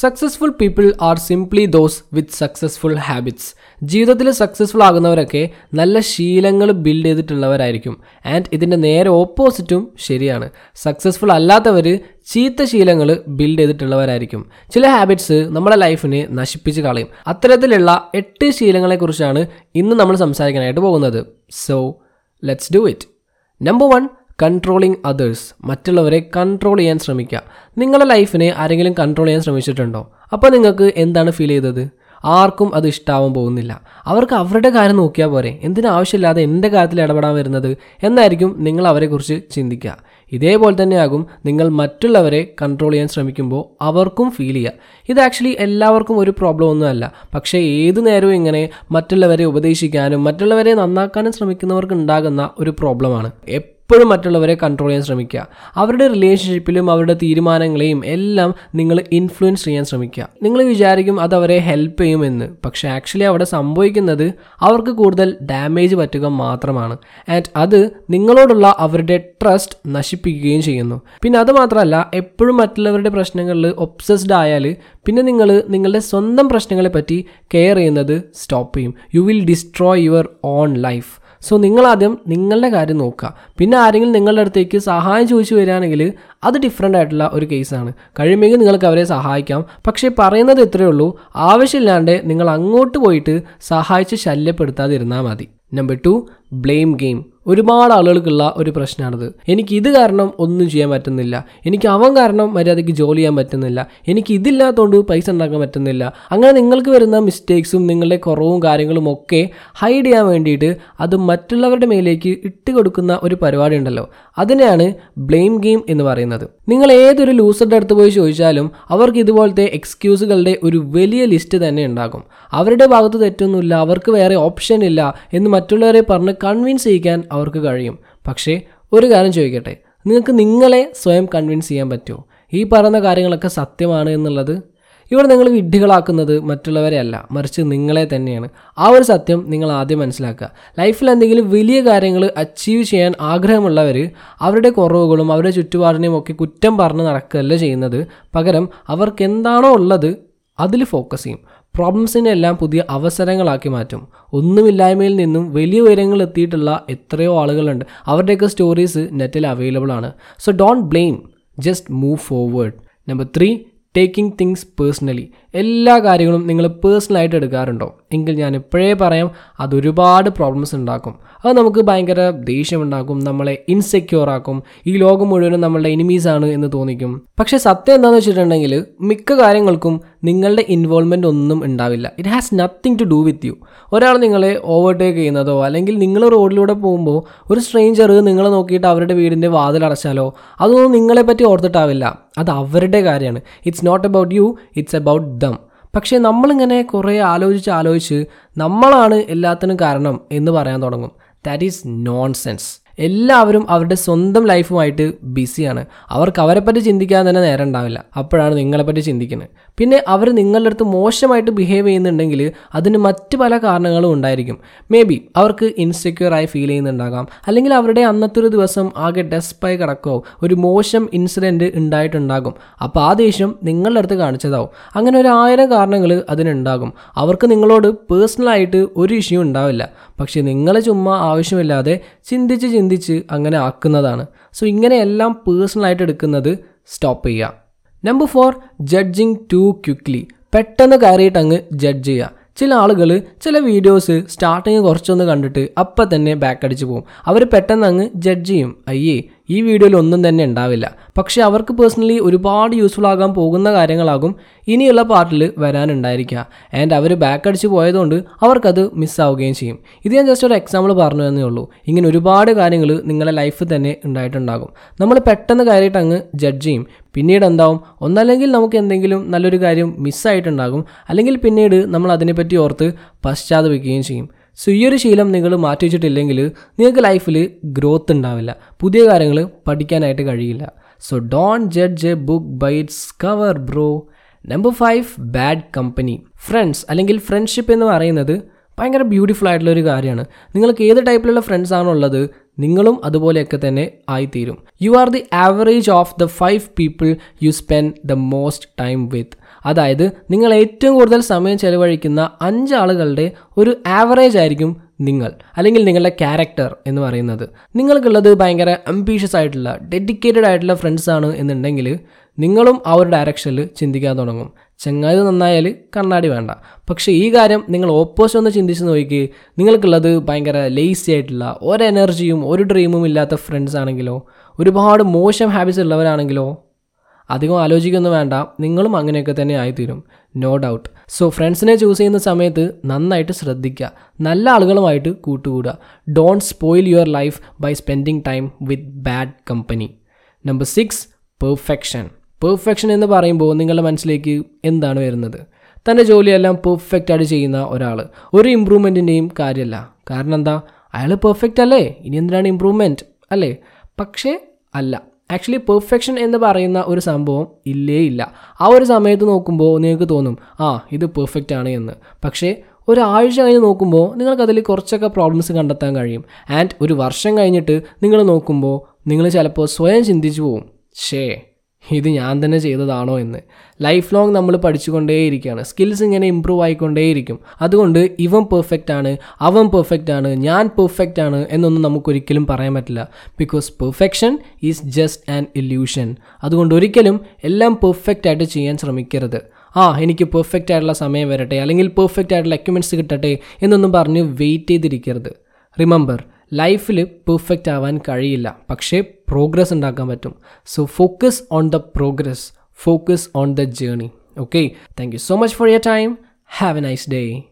Successful people are simply those with successful habits ജീവിതത്തിൽ successful ആകുന്നവരൊക്കെ നല്ല ശീലങ്ങൾ ബിൽഡ് ചെയ്തിട്ടുള്ളവരായിരിക്കും. ആൻഡ് ഇതിന്റെ നേരെ ഓപ്പോസിറ്റും ശരിയാണ്. സക്സസ്ഫുൾ അല്ലാത്തവർ ചീത്ത ശീലങ്ങൾ ബിൽഡ് ചെയ്തിട്ടുള്ളവരായിരിക്കും. ചില ഹാബിറ്റ്സ് നമ്മുടെ ലൈഫിനെ നശിപ്പിച്ച് കളയും. അത്തരത്തിലുള്ള എട്ട് ശീലങ്ങളെക്കുറിച്ചാണ് ഇന്ന് നമ്മൾ സംസാരിക്കാനായിട്ട് പോകുന്നത്. So let's do it number one controlling others മറ്റുള്ളവരെ കൺട്രോൾ ചെയ്യാൻ ശ്രമിക്കുക. നിങ്ങളുടെ ലൈഫിനെ ആരെങ്കിലും കൺട്രോൾ ചെയ്യാൻ ശ്രമിച്ചിട്ടുണ്ടോ? അപ്പോൾ നിങ്ങൾക്ക് എന്താണ് ഫീൽ ചെയ്തത്? ആർക്കും അത് ഇഷ്ടാവാൻ പോകുന്നില്ല. അവർക്ക് അവരുടെ കാര്യം നോക്കിയാൽ പോരെ. എന്തിനാവശ്യമില്ലാതെ എന്റെ കാര്യത്തിൽ ഇടപെടാൻ വരുന്നത്? എന്നായിരിക്കും നിങ്ങൾ അവരെക്കുറിച്ച് ചിന്തിക്കുക. ഇതേപോലെ തന്നെയാകും നിങ്ങൾ മറ്റുള്ളവരെ കൺട്രോൾ ചെയ്യാൻ ശ്രമിക്കുമ്പോൾ അവർക്കും ഫീൽ ചെയ്യുക. ഇത് ആക്ച്വലി എല്ലാവർക്കും ഒരു പ്രോബ്ലം ഒന്നുമല്ല പക്ഷേ ഏത് നേരവും ഇങ്ങനെ മറ്റുള്ളവരെ ഉപദേശിക്കാനും മറ്റുള്ളവരെ നന്നാക്കാനും ശ്രമിക്കുന്നവർക്ക് ഉണ്ടാകുന്ന ഒരു പ്രോബ്ലമാണ് എപ്പോഴും മറ്റുള്ളവരെ കൺട്രോൾ ചെയ്യാൻ ശ്രമിക്കുക. അവരുടെ റിലേഷൻഷിപ്പിലും അവരുടെ തീരുമാനങ്ങളെയും എല്ലാം നിങ്ങൾ ഇൻഫ്ലുവൻസ് ചെയ്യാൻ ശ്രമിക്കുക. നിങ്ങൾ വിചാരിക്കും അത് അവരെ ഹെൽപ്പ് ചെയ്യുമെന്ന്. പക്ഷേ ആക്ച്വലി അവിടെ സംഭവിക്കുന്നത് അവർക്ക് കൂടുതൽ ഡാമേജ് പറ്റുക മാത്രമാണ്. ആൻഡ് അത് നിങ്ങളോടുള്ള അവരുടെ ട്രസ്റ്റ് നശിപ്പിക്കുകയും ചെയ്യുന്നു. പിന്നെ അത് മാത്രമല്ല എപ്പോഴും മറ്റുള്ളവരുടെ പ്രശ്നങ്ങളിൽ ഒബ്സസ്ഡ് ആയാൽ പിന്നെ നിങ്ങൾ നിങ്ങളുടെ സ്വന്തം പ്രശ്നങ്ങളെ പറ്റി കെയർ ചെയ്യുന്നത് സ്റ്റോപ്പ് ചെയ്യും. You will destroy your own life so നിങ്ങളാദ്യം നിങ്ങളുടെ കാര്യം നോക്കുക. പിന്നെ ആരെങ്കിലും നിങ്ങളുടെ അടുത്തേക്ക് സഹായം ചോദിച്ചു വരികയാണെങ്കിൽ അത് ഡിഫറെന്റ് ആയിട്ടുള്ള ഒരു കേസാണ് കഴിയുമെങ്കിൽ നിങ്ങൾക്ക് അവരെ സഹായിക്കാം. പക്ഷേ പറയുന്നത് ഇത്രയേ ഉള്ളൂ. ആവശ്യമില്ലാണ്ട് നിങ്ങൾ അങ്ങോട്ട് പോയിട്ട് സഹായിച്ച് ശല്യപ്പെടുത്താതിരുന്നാൽ മതി. നമ്പർ ടു ബ്ലെയിം ഗെയിം ഒരുപാട് ആളുകൾക്കുള്ള ഒരു പ്രശ്നമാണിത്. എനിക്ക് ഇത് കാരണം ഒന്നും ചെയ്യാൻ പറ്റുന്നില്ല. എനിക്ക് അവൻ കാരണം മര്യാദയ്ക്ക് ജോലി ചെയ്യാൻ പറ്റുന്നില്ല. എനിക്ക് ഇതില്ലാത്തതുകൊണ്ട് പൈസ ഉണ്ടാക്കാൻ പറ്റുന്നില്ല. അങ്ങനെ നിങ്ങൾക്ക് വരുന്ന മിസ്റ്റേക്സും നിങ്ങളുടെ കുറവും കാര്യങ്ങളും ഒക്കെ ഹൈഡ് ചെയ്യാൻ വേണ്ടിയിട്ട് അത് മറ്റുള്ളവരുടെ മേലേക്ക് ഇട്ട് കൊടുക്കുന്ന ഒരു പരിപാടി ഉണ്ടല്ലോ. അതിനെയാണ് ബ്ലെയിം ഗെയിം എന്ന് പറയുന്നത്. നിങ്ങൾ ഏതൊരു ലൂസറുടെ അടുത്ത് പോയി ചോദിച്ചാലും അവർക്ക് ഇതുപോലത്തെ എക്സ്ക്യൂസുകളുടെ ഒരു വലിയ ലിസ്റ്റ് തന്നെ ഉണ്ടാകും. അവരുടെ ഭാഗത്ത് തെറ്റൊന്നുമില്ല. അവർക്ക് വേറെ ഓപ്ഷൻ ഇല്ല എന്ന് മറ്റുള്ളവരെ പറഞ്ഞ് കൺവിൻസ് ചെയ്യിക്കാൻ അവർക്ക് കഴിയും. പക്ഷേ ഒരു കാര്യം ചോദിക്കട്ടെ? നിങ്ങൾക്ക് നിങ്ങളെ സ്വയം കൺവിൻസ് ചെയ്യാൻ പറ്റുമോ? ഈ പറയുന്ന കാര്യങ്ങളൊക്കെ സത്യമാണ് എന്നുള്ളത്? ഇവിടെ നിങ്ങൾ വിഡ്ഢികളാക്കുന്നത് മറ്റുള്ളവരെ അല്ല മറിച്ച് നിങ്ങളെ തന്നെയാണ്. ആ ഒരു സത്യം നിങ്ങൾ ആദ്യം മനസ്സിലാക്കുക. ലൈഫിൽ എന്തെങ്കിലും വലിയ കാര്യങ്ങൾ അച്ചീവ് ചെയ്യാൻ ആഗ്രഹമുള്ളവർ അവരുടെ കുറവുകളും അവരുടെ ചുറ്റുപാടിനെയും ഒക്കെ കുറ്റം പറഞ്ഞ് നടക്കുകയല്ല ചെയ്യുന്നത്. പകരം അവർക്ക് എന്താണോ ഉള്ളത് അതിൽ ഫോക്കസ് ചെയ്യും. പ്രോബ്ലംസിനെ എല്ലാം പുതിയ അവസരങ്ങളാക്കി മാറ്റും. ഒന്നുമില്ലായ്മയിൽ നിന്നും വലിയ ഉയരങ്ങൾ എത്തിയിട്ടുള്ള എത്രയോ ആളുകളുണ്ട്. അവരുടെയൊക്കെ സ്റ്റോറീസ് നെറ്റിൽ അവൈലബിൾ ആണ്. So don't blame just move forward number three taking things personally എല്ലാ കാര്യങ്ങളും നിങ്ങൾ പേഴ്സണലായിട്ട് എടുക്കാറുണ്ടോ? എങ്കിൽ ഞാൻ ഇപ്പോഴേ പറയാം അതൊരുപാട് പ്രോബ്ലംസ് ഉണ്ടാക്കും. അത് നമുക്ക് ഭയങ്കര ദേഷ്യമുണ്ടാക്കും നമ്മളെ ഇൻസെക്യൂർ ആക്കും. ഈ ലോകം മുഴുവനും നമ്മളുടെ എനിമീസ് ആണ് എന്ന് തോന്നിക്കും. പക്ഷേ സത്യം എന്താണെന്ന് വെച്ചിട്ടുണ്ടെങ്കിൽ മിക്ക കാര്യങ്ങൾക്കും നിങ്ങളുടെ ഇൻവോൾവ്മെന്റ് ഒന്നും ഉണ്ടാവില്ല. It has nothing to do with you ഒരാൾ നിങ്ങളെ ഓവർടേക്ക് ചെയ്യുന്നതോ അല്ലെങ്കിൽ നിങ്ങൾ റോഡിലൂടെ പോകുമ്പോൾ ഒരു സ്ട്രേഞ്ചർ നിങ്ങളെ നോക്കിയിട്ട് അവരുടെ വീടിന്റെ വാതിൽ അടച്ചാലോ അതൊന്നും നിങ്ങളെ പറ്റി ഓർത്തിട്ടാവില്ല. അത് അവരുടെ കാര്യമാണ്. It's not about you it's about പക്ഷേ നമ്മളിങ്ങനെ കുറേ ആലോചിച്ച് ആലോചിച്ച് നമ്മളാണ് എല്ലാത്തിനും കാരണം എന്ന് പറയാൻ തുടങ്ങും. ദാറ്റ് ഈസ് നോൺ സെൻസ് എല്ലാവരും അവരുടെ സ്വന്തം ലൈഫുമായിട്ട് ബിസിയാണ്. അവർക്ക് അവരെപ്പറ്റി ചിന്തിക്കാൻ തന്നെ നേരം ഉണ്ടാവില്ല. അപ്പോഴാണ് നിങ്ങളെപ്പറ്റി ചിന്തിക്കുന്നത്. പിന്നെ അവർ നിങ്ങളുടെ അടുത്ത് മോശമായിട്ട് ബിഹേവ് ചെയ്യുന്നുണ്ടെങ്കിൽ അതിന് മറ്റ് പല കാരണങ്ങളും ഉണ്ടായിരിക്കും. മേ ബി അവർക്ക് ഇൻസെക്യൂർ ആയി ഫീൽ ചെയ്യുന്നുണ്ടാകാം. അല്ലെങ്കിൽ അവരുടെ അന്നത്തെ ഒരു ദിവസം ആകെ ഡെസ്പായി കിടക്കോ ഒരു മോശം ഇൻസിഡന്റ് ഉണ്ടായിട്ടുണ്ടാകും. അപ്പോൾ ആ ദേഷ്യം നിങ്ങളുടെ അടുത്ത് കാണിച്ചതാവും. അങ്ങനെ ഒരു ആയിരം കാരണങ്ങൾ അതിനുണ്ടാകും. അവർക്ക് നിങ്ങളോട് പേഴ്സണലായിട്ട് ഒരു ഇഷ്യൂ ഉണ്ടാവില്ല. പക്ഷേ നിങ്ങളെ ചുമ്മാ ആവശ്യമില്ലാതെ ചിന്തിച്ച് ചിന്തിച്ച് അങ്ങനെ ആക്കുന്നതാണ്. സോ ഇങ്ങനെയെല്ലാം പേഴ്സണലായിട്ട് എടുക്കുന്നത് സ്റ്റോപ്പ് ചെയ്യുക. Number four judging too quickly പെട്ടെന്ന് കയറിയിട്ട് അങ്ങ് ജഡ്ജ് ചെയ്യുക. ചില ആളുകൾ ചില വീഡിയോസ് സ്റ്റാർട്ടിങ് കുറച്ചൊന്ന് കണ്ടിട്ട് അപ്പം തന്നെ ബാക്ക് അടിച്ച് പോകും. അവർ പെട്ടെന്ന് അങ്ങ് ജഡ്ജ് ചെയ്യും. അയ്യേ ഈ വീഡിയോയിൽ ഒന്നും തന്നെ ഉണ്ടാവില്ല. പക്ഷേ അവർക്ക് പേഴ്സണലി ഒരുപാട് യൂസ്ഫുൾ ആകാൻ പോകുന്ന കാര്യങ്ങളാകും ഇനിയുള്ള പാർട്ടിൽ വരാനുണ്ടായിരിക്കുക. ആൻഡ് അവർ ബാക്ക് അടിച്ച് പോയതുകൊണ്ട് അവർക്കത് മിസ്സാവുകയും ചെയ്യും. ഇത് ഞാൻ ജസ്റ്റ് ഒരു എക്സാമ്പിൾ പറഞ്ഞു തന്നേ ഉള്ളൂ. ഇങ്ങനെ ഒരുപാട് കാര്യങ്ങൾ നിങ്ങളുടെ ലൈഫിൽ തന്നെ ഉണ്ടായിട്ടുണ്ടാകും. നമ്മൾ പെട്ടെന്ന് കയറിയിട്ട് അങ്ങ് ജഡ്ജ് ചെയ്യും. പിന്നീട് എന്താവും? ഒന്നല്ലെങ്കിൽ നമുക്ക് എന്തെങ്കിലും നല്ലൊരു കാര്യം മിസ്സായിട്ടുണ്ടാകും അല്ലെങ്കിൽ പിന്നീട് നമ്മൾ അതിനെപ്പറ്റി ഓർത്ത് പശ്ചാത്തപിക്കുകയും ചെയ്യും. സോ ഈ ഒരു ശീലം നിങ്ങൾ മാറ്റി വെച്ചിട്ടില്ലെങ്കിൽ നിങ്ങൾക്ക് ലൈഫിൽ ഗ്രോത്ത് ഉണ്ടാവില്ല. പുതിയ കാര്യങ്ങൾ പഠിക്കാനായിട്ട് കഴിയില്ല. So don't judge a book by its cover bro number five bad company friends അല്ലെങ്കിൽ ഫ്രണ്ട്ഷിപ്പ് എന്ന് പറയുന്നത് ഭയങ്കര ബ്യൂട്ടിഫുൾ ആയിട്ടുള്ള ഒരു കാര്യമാണ്. നിങ്ങൾക്ക് ഏത് ടൈപ്പിലുള്ള ഫ്രണ്ട്സ് ആണോ ഉള്ളത് നിങ്ങളും അതുപോലെയൊക്കെ തന്നെ ആയിത്തീരും. You are the average of the five people you spend the most time with അതായത് നിങ്ങൾ ഏറ്റവും കൂടുതൽ സമയം ചെലവഴിക്കുന്ന അഞ്ച് ആളുകളുടെ ഒരു ആവറേജ് ആയിരിക്കും നിങ്ങൾ അല്ലെങ്കിൽ നിങ്ങളുടെ ക്യാരക്ടർ എന്ന് പറയുന്നത്. നിങ്ങൾക്കുള്ളത് ഭയങ്കര അംബീഷ്യസ് ആയിട്ടുള്ള ഡെഡിക്കേറ്റഡ് ആയിട്ടുള്ള ഫ്രണ്ട്സ് ആണ് എന്നുണ്ടെങ്കിൽ നിങ്ങളും ആ ഒരു ഡയറക്ഷനിൽ ചിന്തിക്കാൻ തുടങ്ങും. ചങ്ങാതി നന്നായാൽ കണ്ണാടി വേണ്ട. പക്ഷേ ഈ കാര്യം നിങ്ങൾ ഓപ്പോസിറ്റ് ഒന്ന് ചിന്തിച്ച് നോക്കി നിങ്ങൾക്കുള്ളത് ഭയങ്കര ലേസി ആയിട്ടുള്ള ഒരു എനർജിയും ഒരു ഡ്രീമും ഇല്ലാത്ത ഫ്രണ്ട്സ് ആണെങ്കിലോ ഒരുപാട് മോശം ഹാബിറ്റ്സ് ഉള്ളവരാണെങ്കിലോ അധികം ആലോചിക്കൊന്നും വേണ്ട. നിങ്ങളും അങ്ങനെയൊക്കെ തന്നെ ആയിത്തീരും. നോ ഡൗട്ട് സോ ഫ്രണ്ട്സിനെ ചൂസ് ചെയ്യുന്ന സമയത്ത് നന്നായിട്ട് ശ്രദ്ധിക്കുക നല്ല ആളുകളുമായിട്ട് കൂട്ടുകൂടുക. Don't spoil your life by spending time with bad company number six perfection perfection എന്ന് പറയുമ്പോൾ നിങ്ങളുടെ മനസ്സിലേക്ക് എന്താണ് വരുന്നത്? തന്റെ ജോലിയെല്ലാം പെർഫെക്റ്റ് ആയിട്ട് ചെയ്യുന്ന ഒരാൾ ഒരു ഇമ്പ്രൂവ്മെന്റിന്റെയും കാര്യമല്ല. കാരണം എന്താ? അയാൾ പെർഫെക്റ്റ് അല്ലേ? ഇനി എന്തിനാണ് ഇമ്പ്രൂവ്മെന്റ് അല്ലേ? പക്ഷേ അല്ല. ആക്ച്വലി പെർഫെക്ഷൻ എന്ന് പറയുന്ന ഒരു സംഭവം ഇല്ലേ ഇല്ല. ആ ഒരു സമയത്ത് നോക്കുമ്പോൾ നിങ്ങൾക്ക് തോന്നും ആ ഇത് പെർഫെക്റ്റ് ആണ് എന്ന്. പക്ഷേ ഒരാഴ്ച കഴിഞ്ഞ് നോക്കുമ്പോൾ നിങ്ങൾക്കതിൽ കുറച്ചൊക്കെ പ്രോബ്ലംസ് കണ്ടെത്താൻ കഴിയും. ആൻഡ് ഒരു വർഷം കഴിഞ്ഞിട്ട് നിങ്ങൾ നോക്കുമ്പോൾ നിങ്ങൾ ചിലപ്പോൾ സ്വയം ചിന്തിച്ചു പോവും. ഷേ ഇത് ഞാൻ തന്നെ ചെയ്തതാണോ എന്ന്. ലൈഫ് ലോങ് നമ്മൾ പഠിച്ചുകൊണ്ടേയിരിക്കുകയാണ്. സ്കിൽസ് ഇങ്ങനെ ഇമ്പ്രൂവ് ആയിക്കൊണ്ടേയിരിക്കും. അതുകൊണ്ട് ഇവൻ പെർഫെക്റ്റ് ആണ് അവൻ പെർഫെക്റ്റ് ആണ് ഞാൻ പെർഫെക്റ്റ് ആണ് എന്നൊന്നും നമുക്കൊരിക്കലും പറയാൻ പറ്റില്ല. Because perfection is just an illusion അതുകൊണ്ട് ഒരിക്കലും എല്ലാം പെർഫെക്റ്റ് ആയിട്ട് ചെയ്യാൻ ശ്രമിക്കരുത്. ആ എനിക്ക് പെർഫെക്റ്റ് ആയിട്ടുള്ള സമയം വരട്ടെ അല്ലെങ്കിൽ പെർഫെക്റ്റ് ആയിട്ടുള്ള എക്യുപ്മെന്റ്സ് കിട്ടട്ടെ എന്നൊന്നും പറഞ്ഞ് വെയിറ്റ് ചെയ്തിരിക്കരുത്. റിമെമ്പർ ലൈഫിൽ പെർഫെക്റ്റ് ആവാൻ കഴിയില്ല. പക്ഷേ പ്രോഗ്രസ് ഉണ്ടാക്കാൻ പറ്റും. So focus on the progress focus on the journey okay thank you so much for your time have a nice day